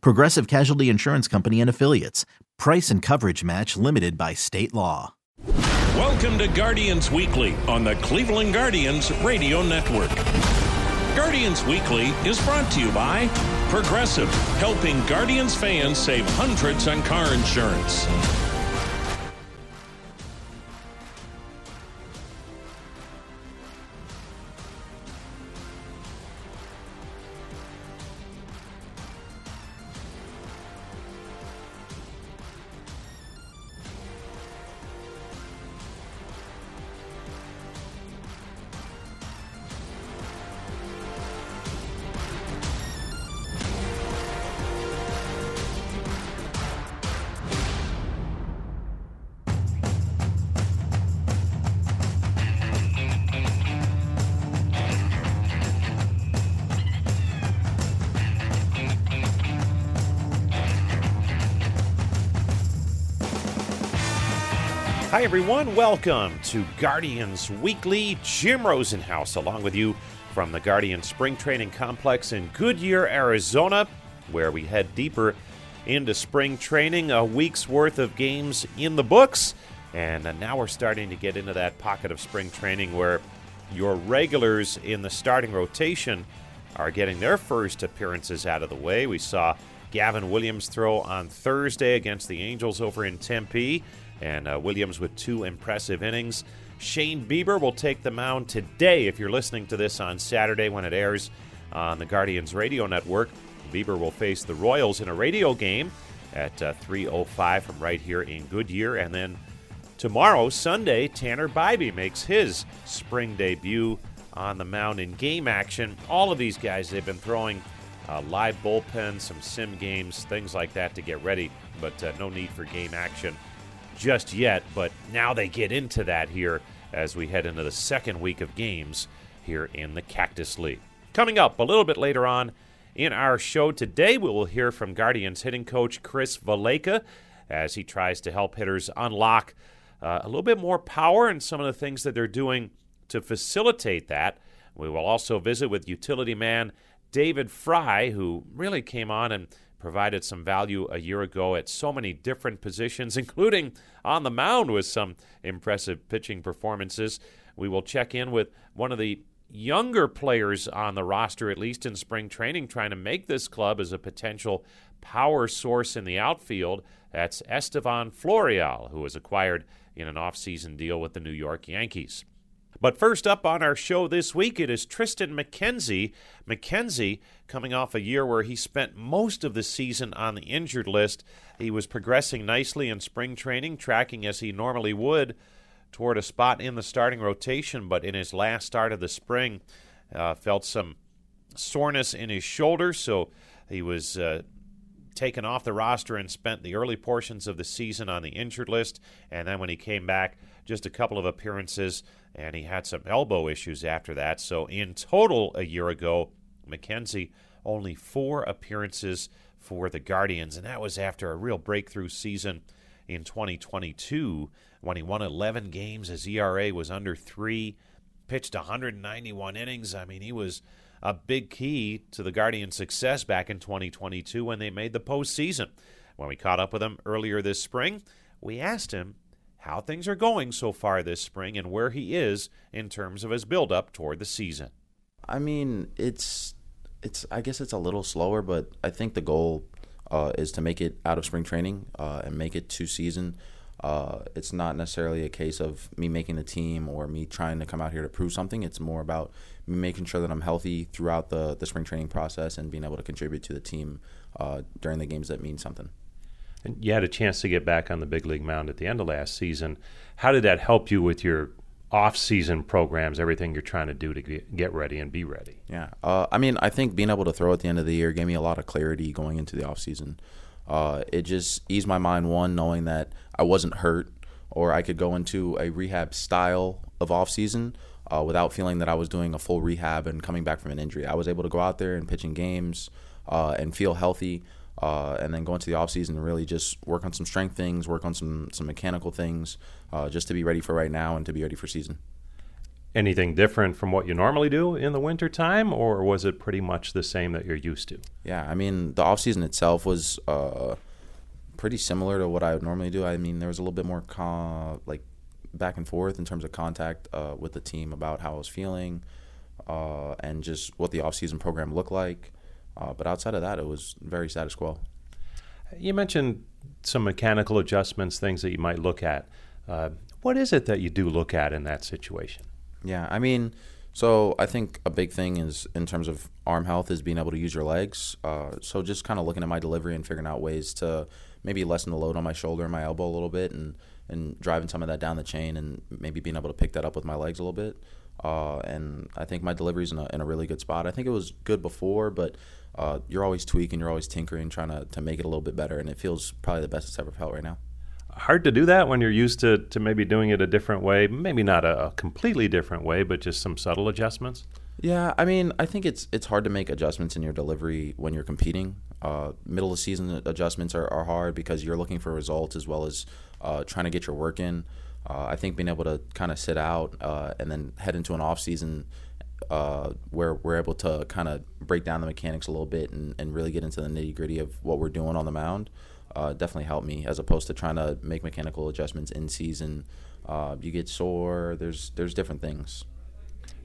Progressive Casualty Insurance Company and Affiliates. Price and coverage match limited by state law. Welcome to Guardians Weekly on the Cleveland Guardians Radio Network. Guardians Weekly is brought to you by Progressive, helping Guardians fans save hundreds on car insurance. Hi, everyone. Welcome to Guardians Weekly. Jim Rosenhaus along with you from the Guardian Spring Training Complex in Goodyear, Arizona, where we head deeper into spring training. A week's worth of games in the books. And now we're starting to get into that pocket of spring training where your regulars in the starting rotation are getting their first appearances out of the way. We saw Gavin Williams throw on Thursday against the Angels over in Tempe and uh, Williams with two impressive innings. Shane Bieber will take the mound today. If you're listening to this on Saturday when it airs on the Guardians radio network, Bieber will face the Royals in a radio game at uh, 3:05 from right here in Goodyear, and then tomorrow, Sunday, Tanner Bibee makes his spring debut on the mound in game action. All of these guys, they've been throwing uh, live bullpen, some sim games, things like that to get ready, but uh, no need for game action just yet, but now they get into that here as we head into the second week of games here in the Cactus League. Coming up a little bit later on in our show today, we will hear from Guardians hitting coach Chris Valaika as he tries to help hitters unlock uh, a little bit more power and some of the things that they're doing to facilitate that. We will also visit with utility man David Fry, who really came on and provided some value a year ago at so many different positions, including on the mound with some impressive pitching performances. We will check in with one of the younger players on the roster, at least in spring training, trying to make this club as a potential power source in the outfield. That's Estevan Florial, who was acquired in an offseason deal with the New York Yankees. But first up on our show this week, it is Triston McKenzie. McKenzie, coming off a year where he spent most of the season on the injured list, he was progressing nicely in spring training, tracking as he normally would toward a spot in the starting rotation. But in his last start of the spring, uh, felt some soreness in his shoulder, so he was uh, taken off the roster and spent the early portions of the season on the injured list. And then when he came back, just a couple of appearances, and he had some elbow issues after that. So, in total, a year ago, McKenzie only four appearances for the Guardians, and that was after a real breakthrough season in 2022 when he won 11 games. His ERA was under three, pitched 191 innings. I mean, he was a big key to the Guardians' success back in 2022 when they made the postseason. When we caught up with him earlier this spring, we asked him how things are going so far this spring and where he is in terms of his build-up toward the season. I mean, it's it's I guess it's a little slower, but I think the goal uh, is to make it out of spring training uh, and make it to season. Uh, it's not necessarily a case of me making the team or me trying to come out here to prove something. It's more about me making sure that I'm healthy throughout the, the spring training process and being able to contribute to the team uh, during the games that mean something. And you had a chance to get back on the big league mound at the end of last season. How did that help you with your off-season programs, everything you're trying to do to get ready and be ready? Yeah, uh, I mean, I think being able to throw at the end of the year gave me a lot of clarity going into the off-season. Uh, it just eased my mind one knowing that I wasn't hurt or I could go into a rehab style of off season uh, without feeling that I was doing a full rehab and coming back from an injury. I was able to go out there and pitch in games uh, and feel healthy. Uh, and then go into the off season and really just work on some strength things, work on some some mechanical things, uh, just to be ready for right now and to be ready for season. Anything different from what you normally do in the wintertime, or was it pretty much the same that you're used to? Yeah, I mean the off season itself was uh, pretty similar to what I would normally do. I mean there was a little bit more con- like back and forth in terms of contact uh, with the team about how I was feeling uh, and just what the off season program looked like. Uh, but outside of that, it was very status quo. You mentioned some mechanical adjustments, things that you might look at. Uh, what is it that you do look at in that situation? Yeah, I mean, so I think a big thing is in terms of arm health is being able to use your legs. Uh, so just kind of looking at my delivery and figuring out ways to maybe lessen the load on my shoulder and my elbow a little bit, and and driving some of that down the chain, and maybe being able to pick that up with my legs a little bit. Uh, and I think my delivery's in a, in a really good spot. I think it was good before, but uh, you're always tweaking, you're always tinkering, trying to, to make it a little bit better, and it feels probably the best it's ever felt right now. Hard to do that when you're used to, to maybe doing it a different way, maybe not a, a completely different way, but just some subtle adjustments. Yeah, I mean, I think it's it's hard to make adjustments in your delivery when you're competing. Uh, middle of season adjustments are, are hard because you're looking for results as well as uh, trying to get your work in. Uh, I think being able to kind of sit out uh, and then head into an off season uh, where we're able to kind of break down the mechanics a little bit and, and really get into the nitty gritty of what we're doing on the mound uh, definitely helped me as opposed to trying to make mechanical adjustments in season. Uh, you get sore. There's there's different things.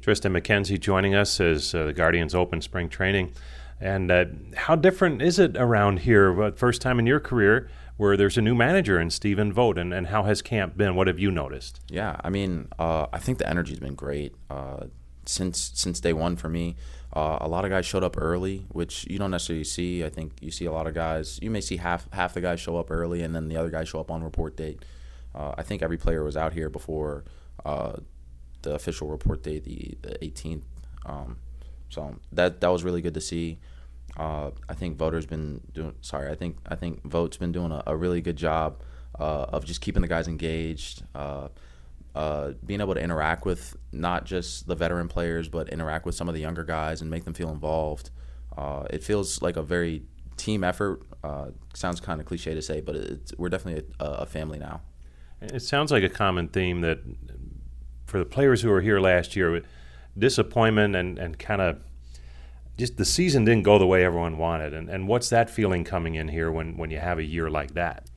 Triston McKenzie joining us as uh, the Guardians Open Spring Training. And uh, how different is it around here? First time in your career where there's a new manager in Stephen Vogt, and, and how has camp been? What have you noticed? Yeah, I mean, uh, I think the energy's been great uh, since since day one for me. Uh, a lot of guys showed up early, which you don't necessarily see. I think you see a lot of guys. You may see half half the guys show up early, and then the other guys show up on report date. Uh, I think every player was out here before uh, the official report date, the, the 18th. Um, so that that was really good to see. Uh, I think Vogt's been doing. Sorry, I think I think Vogt's been doing a, a really good job uh, of just keeping the guys engaged. Uh, being able to interact with not just the veteran players, but interact with some of the younger guys and make them feel involved. Uh, it feels like a very team effort. Uh, sounds kind of cliche to say, but we're definitely a, a, family now. It sounds like a common theme that for the players who were here last year, disappointment and, and kind of just the season didn't go the way everyone wanted. And, and what's that feeling coming in here when, when you have a year like that?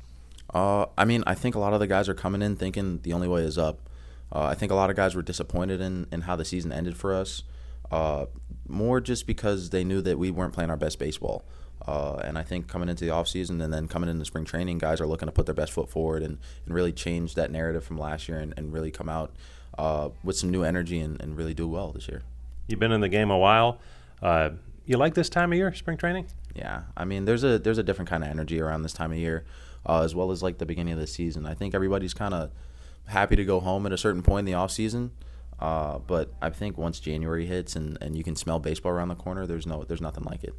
Uh, I mean, I think a lot of the guys are coming in thinking the only way is up. Uh, I think a lot of guys were disappointed in, in how the season ended for us, uh, more just because they knew that we weren't playing our best baseball. Uh, and I think coming into the offseason and then coming into spring training, guys are looking to put their best foot forward and, and really change that narrative from last year and, and really come out uh, with some new energy and, and, really do well this year. You've been in the game a while. Uh, you like this time of year, spring training? Yeah, I mean, there's a there's a different kind of energy around this time of year uh, as well as like the beginning of the season. I think everybody's kind of happy to go home at a certain point in the off season. Uh, but I think once January hits and, and you can smell baseball around the corner, there's no there's nothing like it.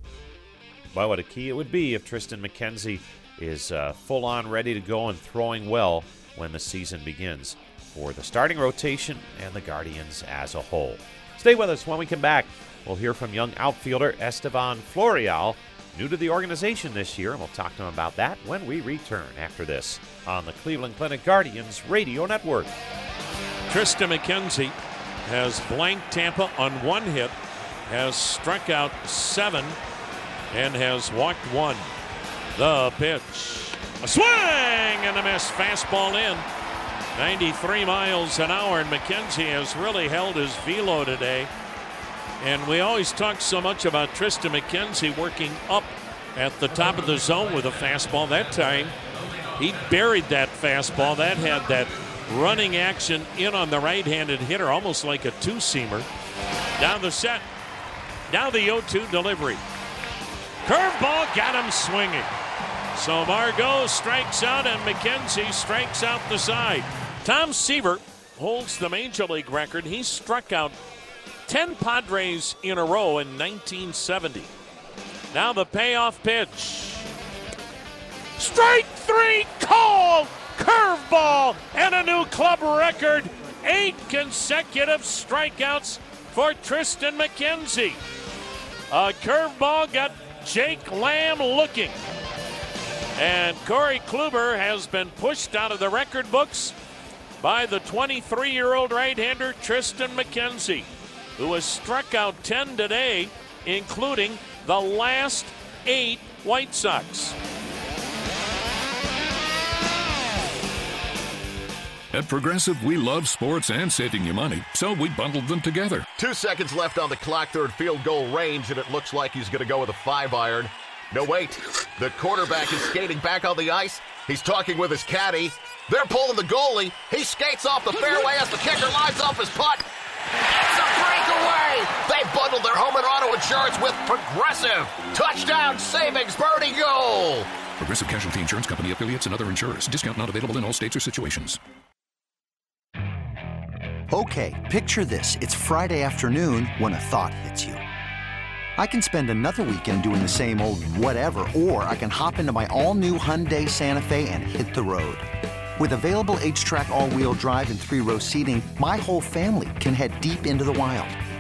Well, what a key it would be if Triston McKenzie is uh, full on ready to go and throwing well when the season begins for the starting rotation and the Guardians as a whole. Stay with us when we come back. We'll hear from young outfielder Estevan Florial new to the organization this year, and we'll talk to him about that when we return after this on the Cleveland Clinic Guardians Radio Network. Triston McKenzie has blanked Tampa on one hit, has struck out seven, and has walked one. The pitch. A swing and a miss. Fastball in. 93 miles an hour, and McKenzie has really held his velo today. And we always talk so much about Triston McKenzie working up at the top of the zone with a fastball. That time, he buried that fastball. That had that running action in on the right handed hitter, almost like a two seamer. Down the set. Now the 0 2 delivery. Curveball got him swinging. So Margot strikes out and McKenzie strikes out the side. Tom Seaver holds the major league record. He struck out 10 Padres in a row in 1970. Now the payoff pitch. Strike three, call, curveball, and a new club record. Eight consecutive strikeouts for Triston McKenzie. A curveball got Jake Lamb looking. And Corey Kluber has been pushed out of the record books by the 23 year old right hander Triston McKenzie, who has struck out 10 today, including the last eight White Sox. At Progressive, we love sports and saving you money, so we bundled them together. Two seconds left on the clock, third field goal range, and it looks like he's going to go with a five iron. No, wait. The quarterback is skating back on the ice. He's talking with his caddy. They're pulling the goalie. He skates off the fairway as the kicker lines off his putt. It's a breakaway! They bundled their home and auto insurance with Progressive. Touchdown savings, birdie goal! Progressive Casualty Insurance Company affiliates and other insurers. Discount not available in all states or situations. Okay, picture this. It's Friday afternoon when a thought hits you. I can spend another weekend doing the same old whatever, or I can hop into my all new Hyundai Santa Fe and hit the road. With available HTRAC, all wheel drive, and three row seating, my whole family can head deep into the wild.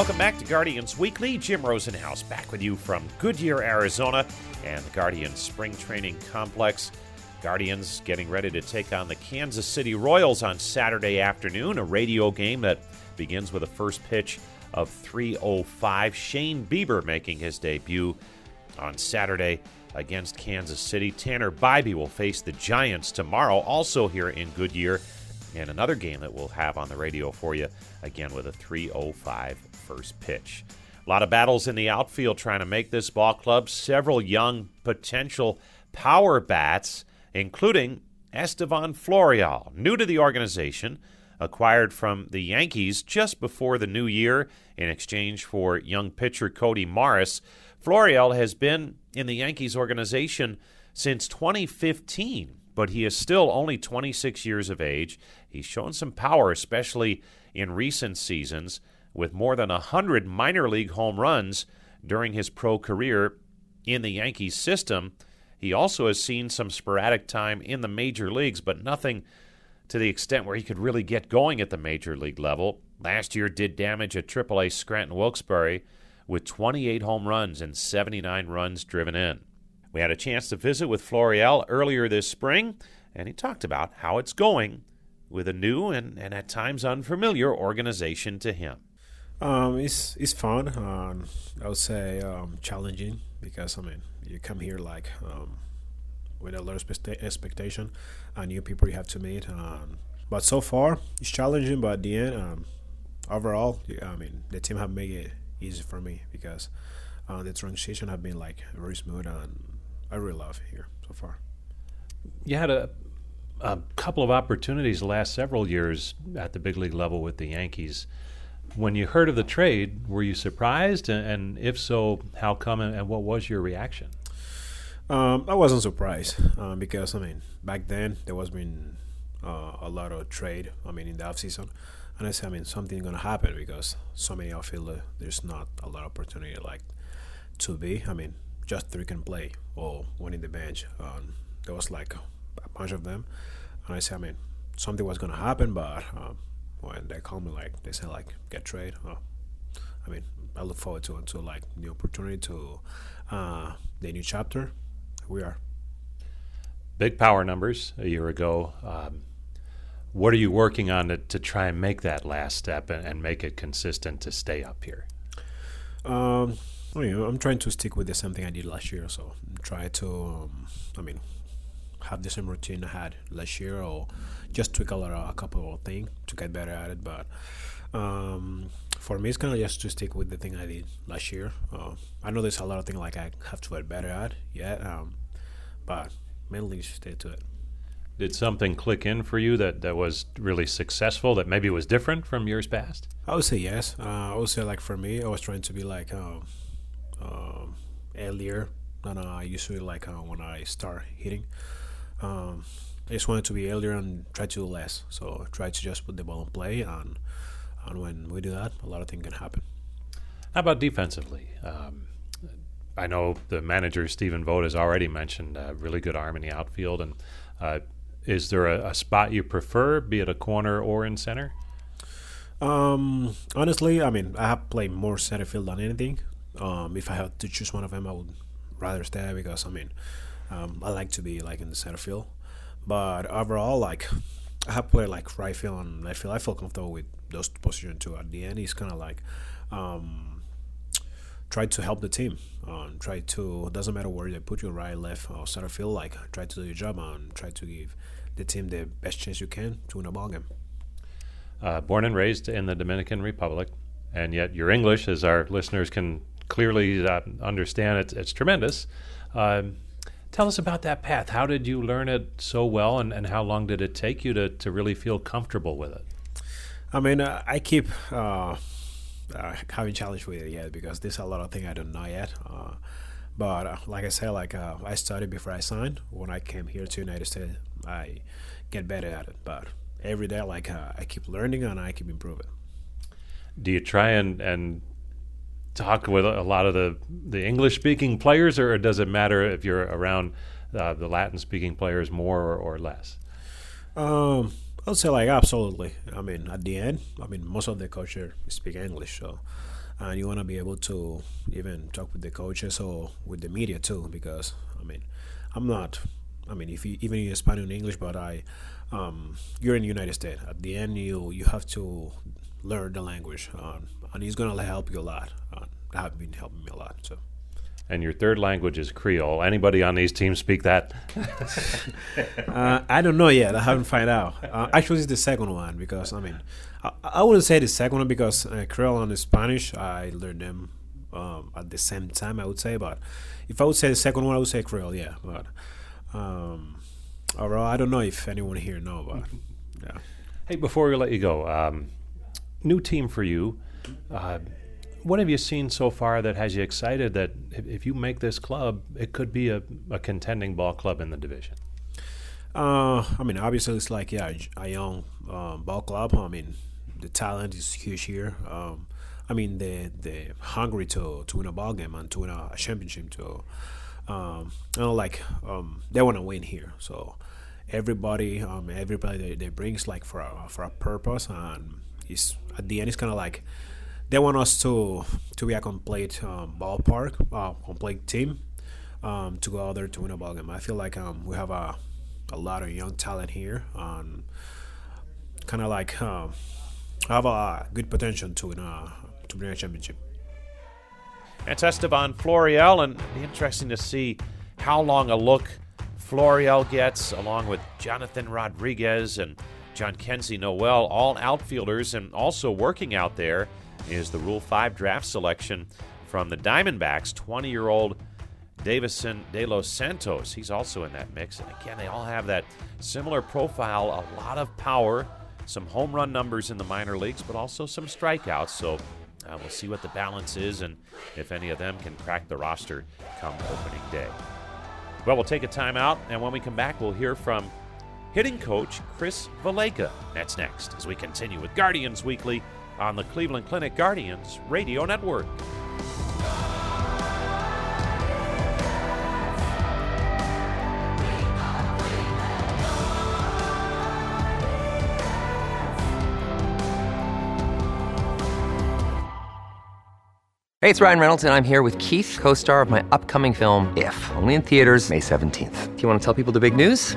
Welcome back to Guardians Weekly. Jim Rosenhaus back with you from Goodyear, Arizona, and the Guardians Spring Training Complex. Guardians getting ready to take on the Kansas City Royals on Saturday afternoon, a radio game that begins with a first pitch of 3:05. Shane Bieber making his debut on Saturday against Kansas City. Tanner Bibee will face the Giants tomorrow, also here in Goodyear, and another game that we'll have on the radio for you again with a 3:05 first pitch. A lot of battles in the outfield trying to make this ball club. Several young potential power bats, including Estevan Florial, new to the organization, acquired from the Yankees just before the new year in exchange for young pitcher Cody Morris. Florial has been in the Yankees organization since 2015, but he is still only 26 years of age. He's shown some power, especially in recent seasons with more than 100 minor league home runs during his pro career in the Yankees system. He also has seen some sporadic time in the major leagues, but nothing to the extent where he could really get going at the major league level. Last year did damage at AAA Scranton Wilkes-Barre with 28 home runs and 79 runs driven in. We had a chance to visit with Florial earlier this spring, and he talked about how it's going with a new and, and at times unfamiliar organization to him. Um, it's it's fun. Um, I would say um, challenging because I mean you come here like um, with a lot of expectation and new people you have to meet. Um, but so far it's challenging. But at the end, um, overall, I mean the team have made it easy for me because uh, the transition have been like very smooth and I really love it here so far. You had a a couple of opportunities the last several years at the big league level with the Yankees when you heard of the trade, were you surprised? And, if so, how come and what was your reaction? Um, I wasn't surprised um, because I mean back then there was been uh, a lot of trade. I mean in the off season, and I said I mean something's gonna happen because so many outfielder there's not a lot of opportunity like to be. I mean just three can play or one in the bench. Um, there was like a bunch of them, and I said I mean something was gonna happen, but um, when they call me like they say like get trade. Oh, I mean, I look forward to until like new opportunity to uh, the new chapter. We are big power numbers a year ago. Um, what are you working on to, to try and make that last step and, and make it consistent to stay up here? Um, I mean, I'm trying to stick with the same thing I did last year. So try to, um, I mean, have the same routine I had last year, or just tweak a, lot a couple of things to get better at it. But um, for me, it's kind of just to stick with the thing I did last year. Uh, I know there's a lot of things like I have to get better at yet, um, but mainly just stay to it. Did something click in for you that, that was really successful that maybe was different from years past? I would say yes. Uh, I would say like for me, I was trying to be like uh, uh, earlier than I usually like uh, when I start hitting. Um, I just wanted to be earlier and try to do less. So try to just put the ball in play, and and when we do that, a lot of things can happen. How about defensively? Um, I know the manager Stephen Vogt has already mentioned a really good arm in the outfield, and uh, is there a, a, spot you prefer, be it a corner or in center? Um, honestly, I mean, I have played more center field than anything. Um, if I had to choose one of them, I would rather stay because I mean, um, I like to be like in the center field. But overall, like I have played like right field and left field. I feel comfortable with those positions too. At the end, it's kind of like um, try to help the team. Um, try to doesn't matter where they put you, right, left, or center field. Like try to do your job and try to give the team the best chance you can to win a ball game. Uh, born and raised in the Dominican Republic, and yet your English, as our listeners can clearly uh, understand, it's, it's tremendous. Um, tell us about that path. How did you learn it so well, and, and how long did it take you to, to really feel comfortable with it? I mean, uh, I keep uh, uh, having challenge with it yet because there's a lot of things I don't know yet. Uh, but uh, like I said, like uh, I studied before I signed. When I came here to United States, I get better at it. But every day, like I keep learning and I keep improving. Do you try and and talk with a lot of the the English speaking players, or does it matter if you're around the Latin speaking players more or, or less? Um, I would say like absolutely. I mean, at the end, I mean, most of the coaches speak English, so and you want to be able to even talk with the coaches or with the media too, because I mean, I'm not. I mean, if you even you Spanish and English, but I, um, you're in the United States. At the end, you you have to learn the language, uh, and it's gonna help you a lot. Uh, have been helping me a lot. So and your third language is Creole. Anybody on these teams speak that? uh, I don't know yet. I haven't found out. Uh, actually, it's the second one because I mean, I, I wouldn't say the second one because uh, Creole and Spanish I learned them um, at the same time. I would say, but if I would say the second one, I would say Creole. Yeah, but um, overall, I don't know if anyone here know. But yeah. Hey, before we let you go, um, new team for you. Uh, what have you seen so far that has you excited that if, you make this club, it could be a, a contending ball club in the division? Uh, I mean, obviously, it's like yeah, a young um, ball club. I mean, the talent is huge here. Um, I mean, they they hungry to to win a ball game and to win a, a championship. To um, you know, like um, they want to win here. So everybody, um, everybody they, they brings like for a, for a purpose, and it's at the end, it's kind of like they want us to to be a complete um, ballpark, uh, complete team, um, to go out there to win a ball game. I feel like um, we have a a lot of young talent here, um, kind of like um, have a good potential to win a to win a championship. It's Estevan Florial, and interesting to see how long a look Florial gets, along with Jhonathan Rodriguez and Jhonkensy Noel, all outfielders, and also working out there is the Rule 5 draft selection from the Diamondbacks, 20 year old Davison De Los Santos. He's also in that mix. And again, they all have that similar profile, a lot of power, some home run numbers in the minor leagues, but also some strikeouts. So uh, we'll see what the balance is and if any of them can crack the roster come opening day. Well, we'll take a timeout, and when we come back, we'll hear from hitting coach Chris Valaika. That's next as we continue with Guardians Weekly on the Cleveland Clinic Guardians Radio Network. Hey, it's Ryan Reynolds, and I'm here with Keith, co star of my upcoming film, If, only in theaters, May 17th. Do you want to tell people the big news?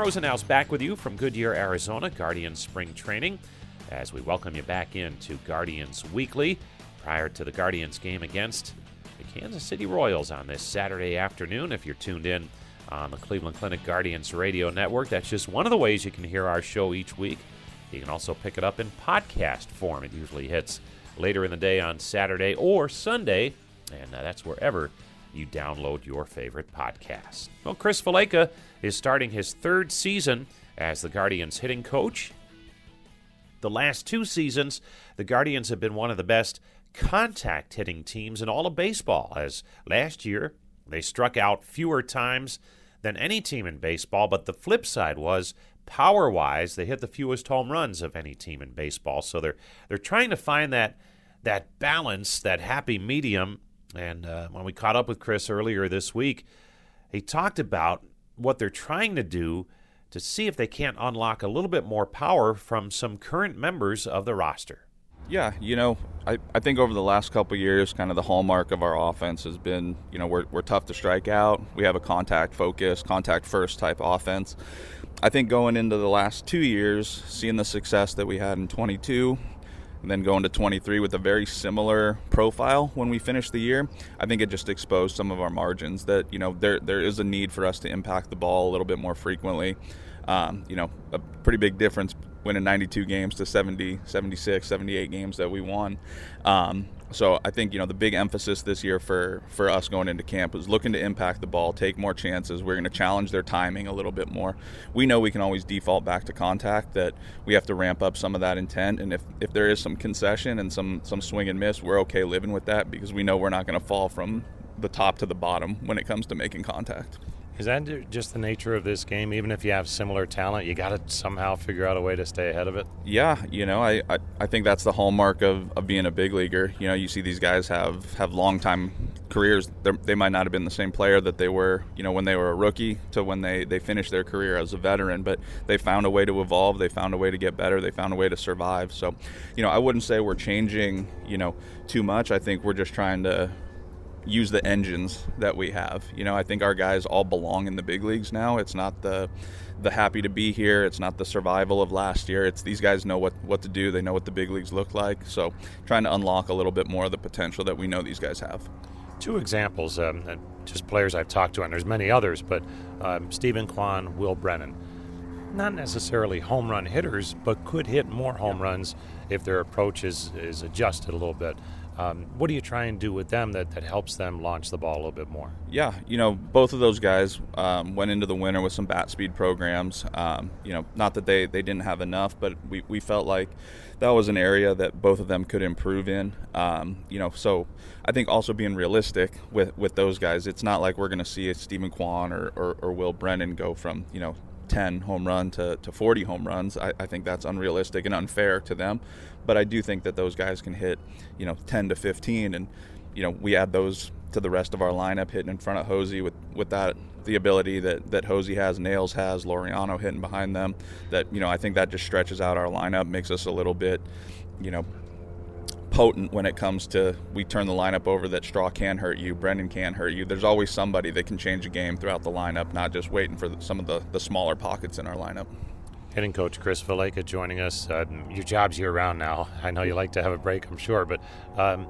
Rosenhaus back with you from Goodyear, Arizona, Guardians Spring Training, as we welcome you back into Guardians Weekly prior to the Guardians game against the Kansas City Royals on this Saturday afternoon. If you're tuned in on the Cleveland Clinic Guardians Radio Network, that's just one of the ways you can hear our show each week. You can also pick it up in podcast form. It usually hits later in the day on Saturday or Sunday, and uh, that's wherever you download your favorite podcast. Well, Chris Valaika is starting his third season as the Guardians hitting coach. The last two seasons, the Guardians have been one of the best contact hitting teams in all of baseball, as last year they struck out fewer times than any team in baseball, but the flip side was power wise, they hit the fewest home runs of any team in baseball. So they're they're trying to find that that balance, that happy medium and uh, when we caught up with Chris earlier this week, he talked about what they're trying to do to see if they can't unlock a little bit more power from some current members of the roster. Yeah, you know, I, I think over the last couple years, kind of the hallmark of our offense has been, you know, we're, we're tough to strike out. We have a contact focus, contact first type offense. I think going into the last two years, seeing the success that we had in 22, and then going to 23 with a very similar profile when we finish the year, I think it just exposed some of our margins that, you know, there there is a need for us to impact the ball a little bit more frequently. Um, you know, a pretty big difference winning 92 games to 70, 76, 78 games that we won. Um, so I think you know the big emphasis this year for for us going into camp was looking to impact the ball, take more chances. We're going to challenge their timing a little bit more. We know we can always default back to contact. That we have to ramp up some of that intent, and if if there is some concession and some some swing and miss, we're okay living with that because we know we're not going to fall from the top to the bottom when it comes to making contact. Is that just the nature of this game? Even if you have similar talent, you got to somehow figure out a way to stay ahead of it. Yeah, you know, I, I, I, think that's the hallmark of, of being a big leaguer. You know, you see these guys have have long time careers. They're, they might not have been the same player that they were, you know, when they were a rookie to when they they finished their career as a veteran. But they found a way to evolve. They found a way to get better. They found a way to survive. So, you know, I wouldn't say we're changing, you know, too much. I think we're just trying to use the engines that we have. You know, I think our guys all belong in the big leagues now. It's not the the happy to be here. It's not the survival of last year. It's these guys know what what to do. They know what the big leagues look like. So, trying to unlock a little bit more of the potential that we know these guys have. Two examples, um, just players I've talked to, and there's many others, but um, Steven Kwan, Will Brennan, not necessarily home run hitters, but could hit more home runs if their approach is, is adjusted a little bit. Um, what do you try and do with them that, that helps them launch the ball a little bit more? Yeah, you know, both of those guys um, went into the winter with some bat speed programs. Um, you know, not that they, they didn't have enough, but we, we felt like that was an area that both of them could improve in. Um, you know, so I think also being realistic with, with those guys, it's not like we're going to see a Steven Kwan or, or, or Will Brennan go from, you know, 10 home run to, to 40 home runs. I, I, think that's unrealistic and unfair to them. But I do think that those guys can hit, you know, 10 to 15. And, you know, we add those to the rest of our lineup hitting in front of Hosey with, with that, the ability that, that Hosey has, Nails has, Loriano hitting behind them. That, you know, I think that just stretches out our lineup, makes us a little bit, you know, potent when it comes to we turn the lineup over that Straw can hurt you, Brennan can hurt you. There's always somebody that can change a game throughout the lineup, not just waiting for the, some of the, the smaller pockets in our lineup. Hitting coach Chris Valaika joining us. Uh, your job's year round now. I know you like to have a break, I'm sure, but um,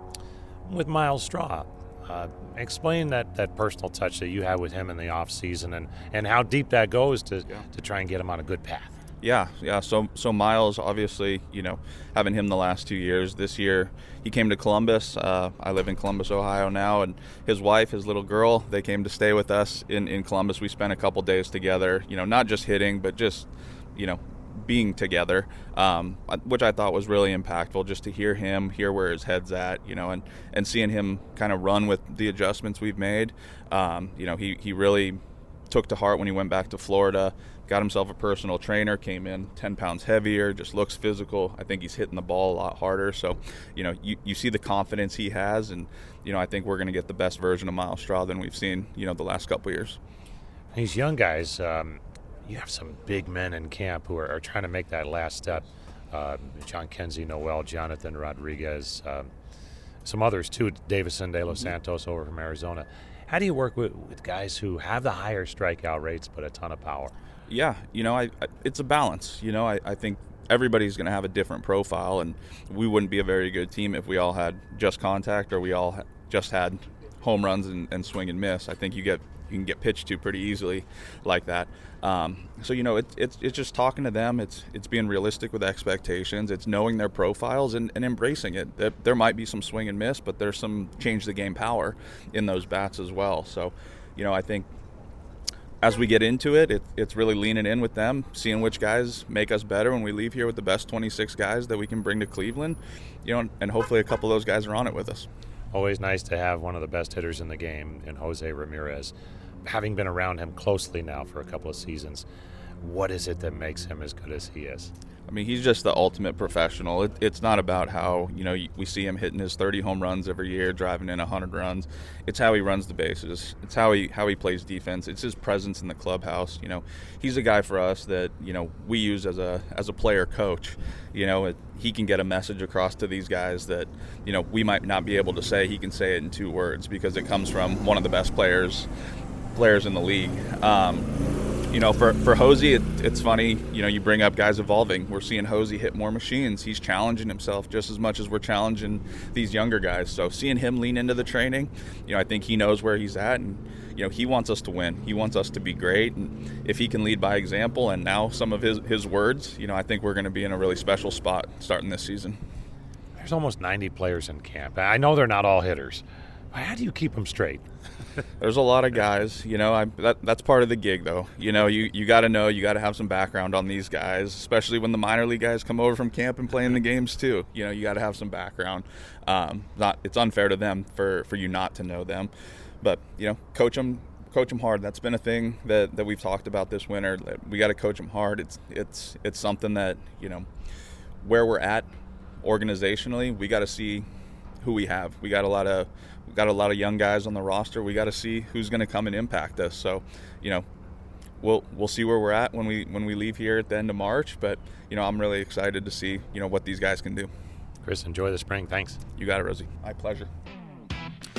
with Myles Straw, uh, explain that, that personal touch that you had with him in the off season and, and how deep that goes to, yeah. to try and get him on a good path. Yeah, yeah. So so Myles, obviously, you know, having him the last two years. This year, he came to Columbus. Uh, I live in Columbus, Ohio now, and his wife, his little girl, they came to stay with us in in Columbus. We spent a couple days together. You know, not just hitting, but just you know being together, um, which I thought was really impactful. Just to hear him, hear where his head's at, you know, and and seeing him kind of run with the adjustments we've made. Um, you know, he he really took to heart when he went back to Florida. Got himself a personal trainer, came in 10 pounds heavier, just looks physical. I think he's hitting the ball a lot harder. So, you know, you, you see the confidence he has, and, you know, I think we're going to get the best version of Myles Straw than we've seen, you know, the last couple years. These young guys, um, you have some big men in camp who are, are trying to make that last step. Uh, Jhonkensy, Noel, Jhonathan Rodriguez, um, some others too, Davison De Los Santos over from Arizona. How do you work with, with guys who have the higher strikeout rates but a ton of power? Yeah, you know, I, I it's a balance. You know, I, I think everybody's going to have a different profile, and we wouldn't be a very good team if we all had just contact or we all just had home runs and, and swing and miss. I think you get you can get pitched to pretty easily like that. Um, so you know, it, it's it's just talking to them. It's it's being realistic with expectations. It's knowing their profiles and, and embracing it. There, there might be some swing and miss, but there's some change the game power in those bats as well. So, you know, I think as we get into it, it, it's really leaning in with them, seeing which guys make us better when we leave here with the best 26 guys that we can bring to Cleveland, you know, and hopefully a couple of those guys are on it with us. Always nice to have one of the best hitters in the game in Jose Ramirez having been around him closely now for a couple of seasons, what is it that makes him as good as he is? I mean, he's just the ultimate professional. It, it's not about how you know we see him hitting his 30 home runs every year, driving in 100 runs. It's how he runs the bases. It's how he how he plays defense. It's his presence in the clubhouse. You know, he's a guy for us that you know we use as a as a player coach. You know, it, he can get a message across to these guys that you know we might not be able to say. He can say it in two words because it comes from one of the best players players in the league. Um, you know, for for Hosey, it, it's funny. You know, you bring up guys evolving. We're seeing Hosey hit more machines. He's challenging himself just as much as we're challenging these younger guys. So seeing him lean into the training, you know, I think he knows where he's at, and you know, he wants us to win. He wants us to be great, and if he can lead by example, and now some of his his words, you know, I think we're going to be in a really special spot starting this season. There's almost 90 players in camp. I know they're not all hitters. How do you keep them straight? There's a lot of guys, you know. I, that, that's part of the gig, though. You know, you, you got to know, you got to have some background on these guys, especially when the minor league guys come over from camp and play in the games too. You know, you got to have some background. Um, not, it's unfair to them for, for you not to know them, but you know, coach them, coach them hard. That's been a thing that, that we've talked about this winter. We got to coach them hard. It's it's it's something that you know, where we're at organizationally, we got to see who we have. We got a lot of we got a lot of young guys on the roster. We got to see who's going to come and impact us. So, you know, we'll we'll see where we're at when we when we leave here at the end of March. But you know, I'm really excited to see you know what these guys can do. Chris, enjoy the spring. Thanks. You got it, Rosie. My pleasure.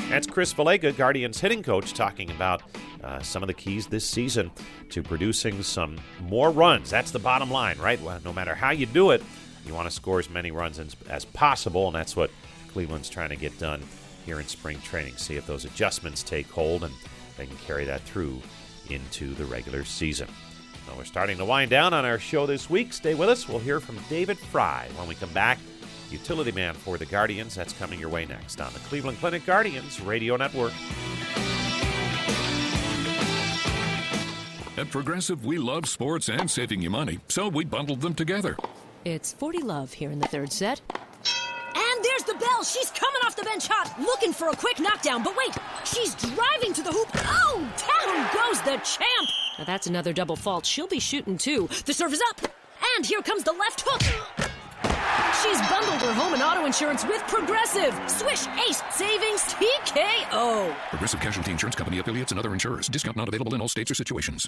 That's Chris Valaika, Guardians hitting coach, talking about uh, some of the keys this season to producing some more runs. That's the bottom line, right? Well, no matter how you do it, you want to score as many runs as, as possible, and that's what Cleveland's trying to get done here in spring training. See if those adjustments take hold and they can carry that through into the regular season. Well, we're starting to wind down on our show this week. Stay with us. We'll hear from David Fry when we come back. Utility man for the Guardians. That's coming your way next on the Cleveland Clinic Guardians Radio Network. At Progressive, we love sports and saving you money, so we bundled them together. It's 40 love here in the third set. She's coming off the bench hot, looking for a quick knockdown. But wait, she's driving to the hoop. Oh, down goes the champ. Now that's another double fault. She'll be shooting too. The serve is up. And here comes the left hook. She's bundled her home and auto insurance with Progressive. Swish Ace Savings TKO. Progressive Casualty Insurance Company affiliates and other insurers. Discount not available in all states or situations.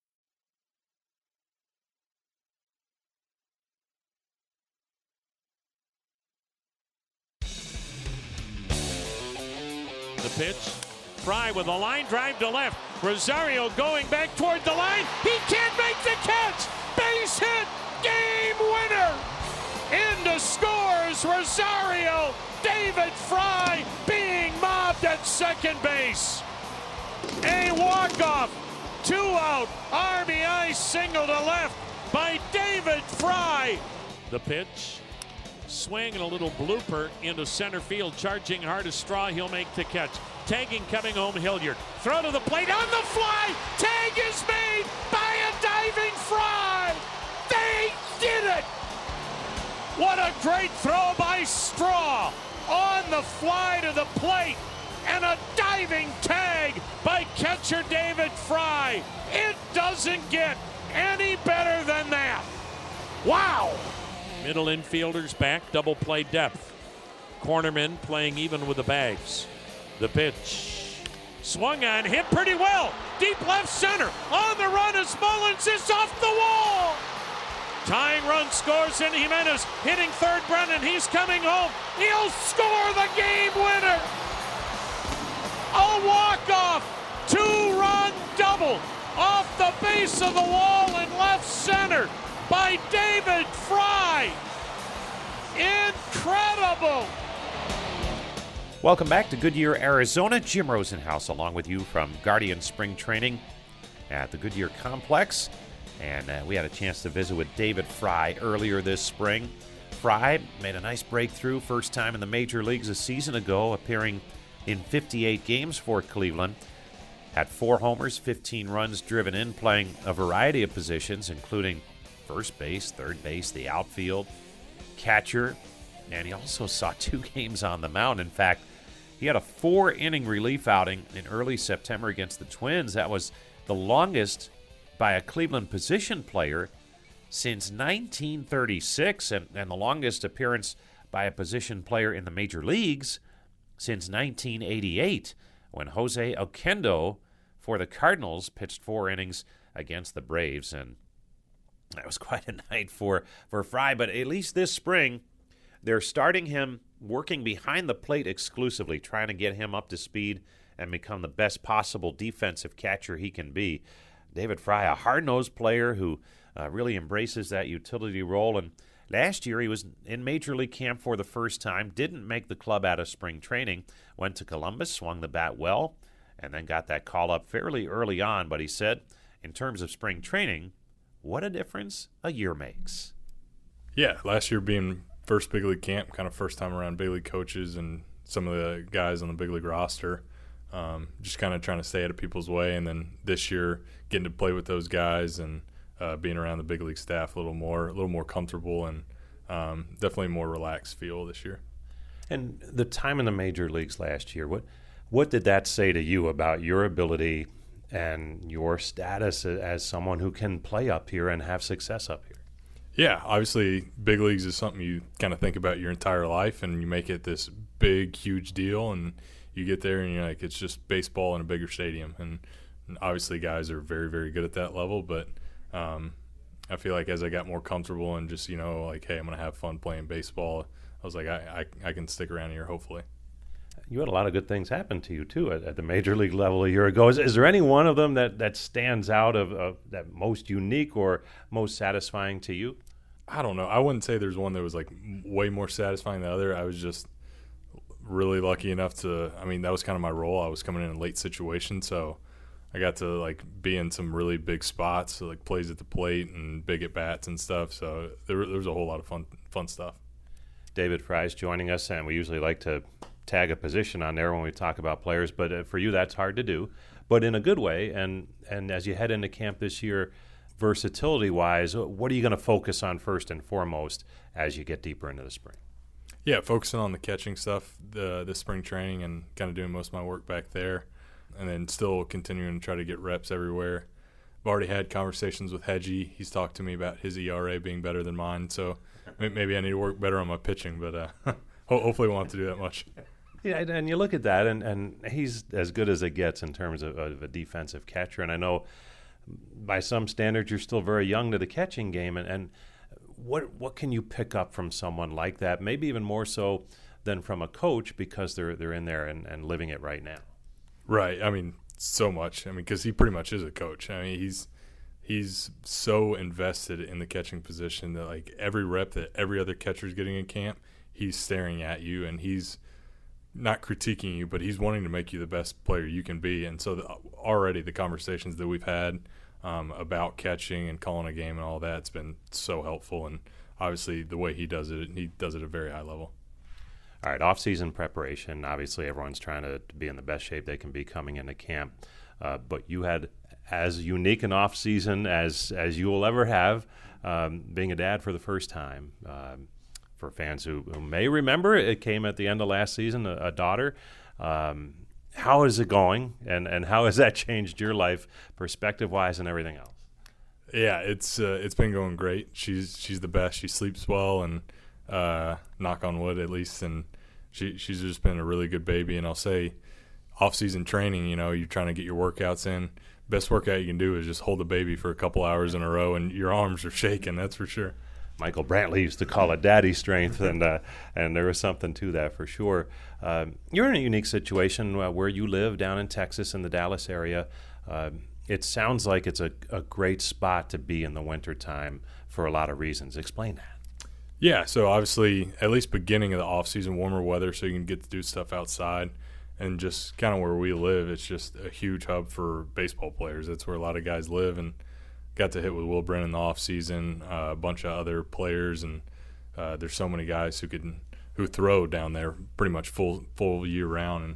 Pitch. Fry with a line drive to left. Rosario going back toward the line. He can't make the catch. Base hit. Game winner! Into scores Rosario, David Fry being mobbed at second base. A walk-off, two out, RBI single to left by David Fry. The pitch, swing and a little blooper into center field, charging hard as straw. He'll make the catch. Tagging coming home, Hilliard. Throw to the plate on the fly. Tag is made by a diving Fry. They did it. What a great throw by Straw on the fly to the plate and a diving tag by catcher David Fry. It doesn't get any better than that. Wow! Middle infielders back, double play depth. Cornerman playing even with the bags. The pitch. Swung on, hit pretty well. Deep left center. On the run as Mullins is off the wall. Tying run scores in Jimenez. Hitting third Brennan. He's coming home. He'll score the game winner. A walk-off. Two-run double off the base of the wall in left center by David Fry. Incredible. Welcome back to Goodyear, Arizona. Jim Rosenhaus along with you from Guardian Spring Training at the Goodyear Complex. And uh, we had a chance to visit with David Fry earlier this spring. Fry made a nice breakthrough, first time in the major leagues a season ago, appearing in 58 games for Cleveland. Had four homers, 15 runs driven in, playing a variety of positions, including first base, third base, the outfield, catcher, and he also saw two games on the mound. In fact, he had a four inning relief outing in early September against the Twins. That was the longest by a Cleveland position player since 1936 and, and the longest appearance by a position player in the major leagues since 1988 when Jose Oquendo for the Cardinals pitched four innings against the Braves. And that was quite a night for, for Fry. But at least this spring, they're starting him working behind the plate exclusively, trying to get him up to speed and become the best possible defensive catcher he can be. David Fry, a hard nosed player who uh, really embraces that utility role. And last year, he was in Major League Camp for the first time, didn't make the club out of spring training, went to Columbus, swung the bat well, and then got that call up fairly early on. But he said, in terms of spring training, what a difference a year makes. Yeah, last year being first big league camp, kind of first time around big league coaches and some of the guys on the big league roster. Um, just kind of trying to stay out of people's way, and then this year getting to play with those guys and uh, being around the big league staff a little more, a little more comfortable, and um, definitely more relaxed feel this year. And the time in the major leagues last year, what what did that say to you about your ability and your status as someone who can play up here and have success up here? Yeah, obviously, big leagues is something you kind of think about your entire life, and you make it this big, huge deal, and you get there and you're like, it's just baseball in a bigger stadium, and, obviously, guys are very, very good at that level. But um, I feel like as I got more comfortable and just you know, like, hey, I'm gonna have fun playing baseball. I was like, I, I, I can stick around here, hopefully you had a lot of good things happen to you too at, at, the major league level a year ago. Is, is there any one of them that, that stands out of, of, that most unique or most satisfying to you? I don't know. I wouldn't say there's one that was like way more satisfying than the other. I was just really lucky enough to. I mean, that was kind of my role. I was coming in in late situations, so I got to like be in some really big spots, so like plays at the plate and big at bats and stuff. So there, there was a whole lot of fun fun stuff. David Fry's joining us, and we usually like to tag a position on there when we talk about players, but uh, for you that's hard to do, but in a good way. And and as you head into camp this year, versatility wise, what are you going to focus on first and foremost as you get deeper into the spring? Yeah, focusing on the catching stuff, the the spring training, and kind of doing most of my work back there, and then still continuing to try to get reps everywhere. I've already had conversations with Hedgie. He's talked to me about his ERA being better than mine, so maybe I need to work better on my pitching. But uh, hopefully, won't have to do that much. Yeah, and you look at that, and, and he's as good as it gets in terms of, of, a defensive catcher. And I know by some standards you're still very young to the catching game. And, and what what can you pick up from someone like that? Maybe even more so than from a coach because they're they're in there and, and living it right now. Right. I mean, so much. I mean, because he pretty much is a coach. I mean, he's he's so invested in the catching position that like every rep that every other catcher is getting in camp, he's staring at you and he's not critiquing you, but he's wanting to make you the best player you can be. And so the, already the conversations that we've had um, about catching and calling a game and all that, it's been so helpful. And obviously the way he does it, he does it at a very high level. All right, off-season preparation. Obviously, everyone's trying to, to be in the best shape they can be coming into camp. Uh, but you had as unique an off-season as as you will ever have, um, being a dad for the first time. Um, for fans who, who, may remember, it came at the end of last season, a, a daughter. Um, how is it going, and and how has that changed your life, perspective-wise, and everything else? Yeah, it's uh, it's been going great. She's she's the best. She sleeps well, and uh, knock on wood, at least, and she she's just been a really good baby. And I'll say, off-season training, you know, you're trying to get your workouts in. Best workout you can do is just hold the baby for a couple hours in a row, and your arms are shaking. That's for sure. Michael Brantley used to call it daddy strength, and uh, and there was something to that for sure. Um, you're in a unique situation uh, where you live down in Texas in the Dallas area. Um, it sounds like it's a, a great spot to be in the wintertime for a lot of reasons. Explain that. Yeah, so obviously, at least beginning of the off season, warmer weather, so you can get to do stuff outside, and just kind of where we live, it's just a huge hub for baseball players. That's where a lot of guys live, and got to hit with Will Brennan in the off season, uh, a bunch of other players, and uh, there's so many guys who could who throw down there pretty much full full year round, and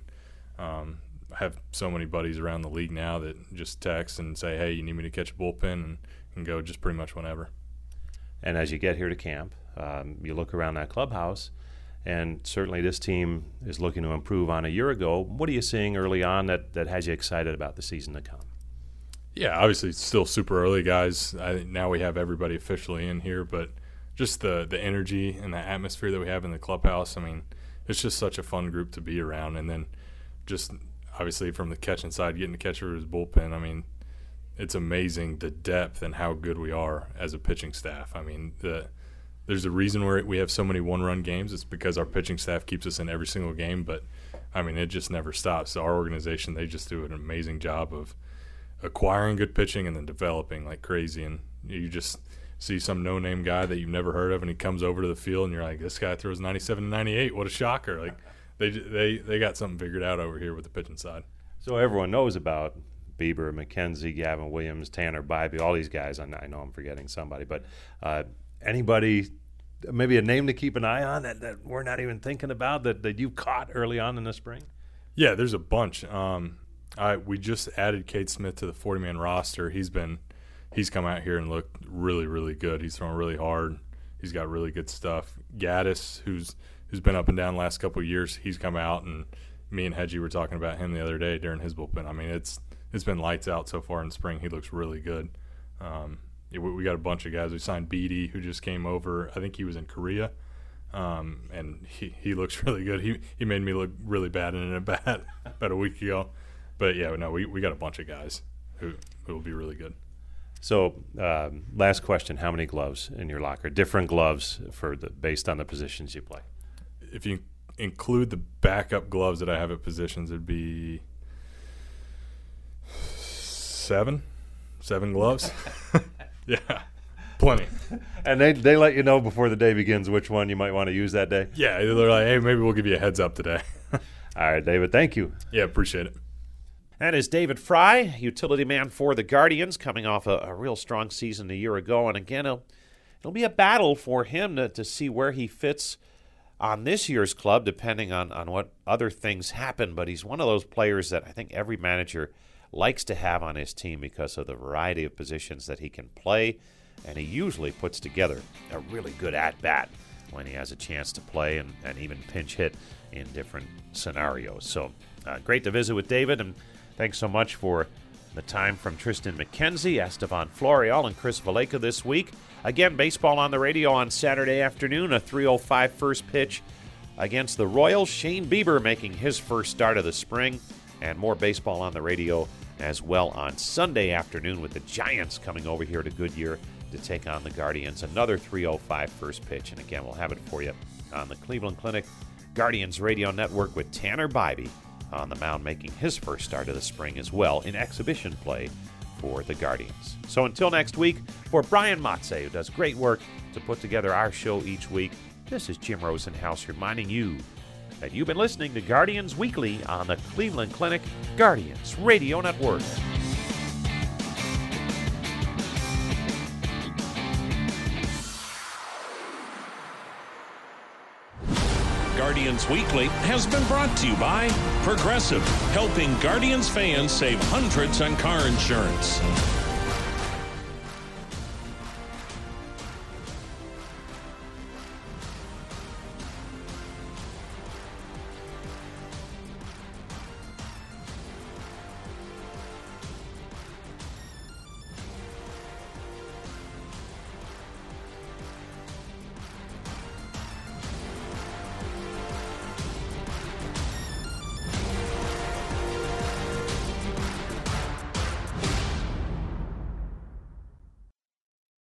um, have so many buddies around the league now that just text and say, "Hey, you need me to catch a bullpen," and can go just pretty much whenever. And as you get here to camp, um, you look around that clubhouse, and certainly this team is looking to improve on a year ago. What are you seeing early on that that has you excited about the season to come? Yeah, obviously it's still super early, guys. I, now we have everybody officially in here, but just the the energy and the atmosphere that we have in the clubhouse. I mean, it's just such a fun group to be around, and then just obviously from the catching side, getting to catcher his bullpen. I mean, it's amazing the depth and how good we are as a pitching staff. I mean, the there's a reason where we have so many one-run games. It's because our pitching staff keeps us in every single game. But I mean, it just never stops. Our organization, they just do an amazing job of acquiring good pitching and then developing like crazy. And you just see some no-name guy that you've never heard of, and he comes over to the field, and you're like, this guy throws 97 98. What a shocker! Like they they they got something figured out over here with the pitching side. So everyone knows about Bieber, McKenzie, Gavin Williams, Tanner Bibee, all these guys. I know I'm forgetting somebody, but uh, anybody, maybe a name to keep an eye on that, that we're not even thinking about that, that you caught early on in the spring? Yeah, there's a bunch. Um, We just added Cade Smith to the 40 man roster. He's been he's come out here and looked really really good. He's throwing really hard. He's got really good stuff. Gaddis, who's who's been up and down the last couple of years, he's come out and me and Hedgie were talking about him the other day during his bullpen. I mean, it's it's been lights out so far in spring. He looks really good. Um, we, we, got a bunch of guys. We signed Beatty, who just came over. I think he was in Korea, um, and he, he looks really good. He he made me look really bad in a bat about a week ago. But yeah, no, we, we got a bunch of guys who who will be really good. So, um, last question: How many gloves in your locker? Different gloves for the based on the positions you play. If you include the backup gloves that I have at positions, it'd be seven, seven gloves. yeah, plenty. And they they let you know before the day begins which one you might want to use that day. Yeah, they're like, hey, maybe we'll give you a heads up today. All right, David. Thank you. Yeah, appreciate it. That is David Fry, utility man for the Guardians, coming off a, a real strong season a year ago. And again, it'll, it'll be a battle for him to, to see where he fits on this year's club, depending on, on what other things happen. But he's one of those players that I think every manager likes to have on his team because of the variety of positions that he can play. And he usually puts together a really good at bat when he has a chance to play and, and even pinch hit in different scenarios. So uh, great to visit with David. And Thanks so much for the time from Triston McKenzie, Estevan Florial, and Chris Valaika this week. Again, baseball on the radio on Saturday afternoon, a 305 first pitch against the Royals. Shane Bieber making his first start of the spring, and more baseball on the radio as well on Sunday afternoon with the Giants coming over here to Goodyear to take on the Guardians. Another 305 first pitch, and again, we'll have it for you on the Cleveland Clinic Guardians Radio Network with Tanner Bibee on the mound, making his first start of the spring as well in exhibition play for the Guardians. So until next week, for Brian Matze, who does great work to put together our show each week, this is Jim Rosenhaus reminding you that you've been listening to Guardians Weekly on the Cleveland Clinic Guardians Radio Network. Guardians Weekly has been brought to you by Progressive, helping Guardians fans save hundreds on car insurance.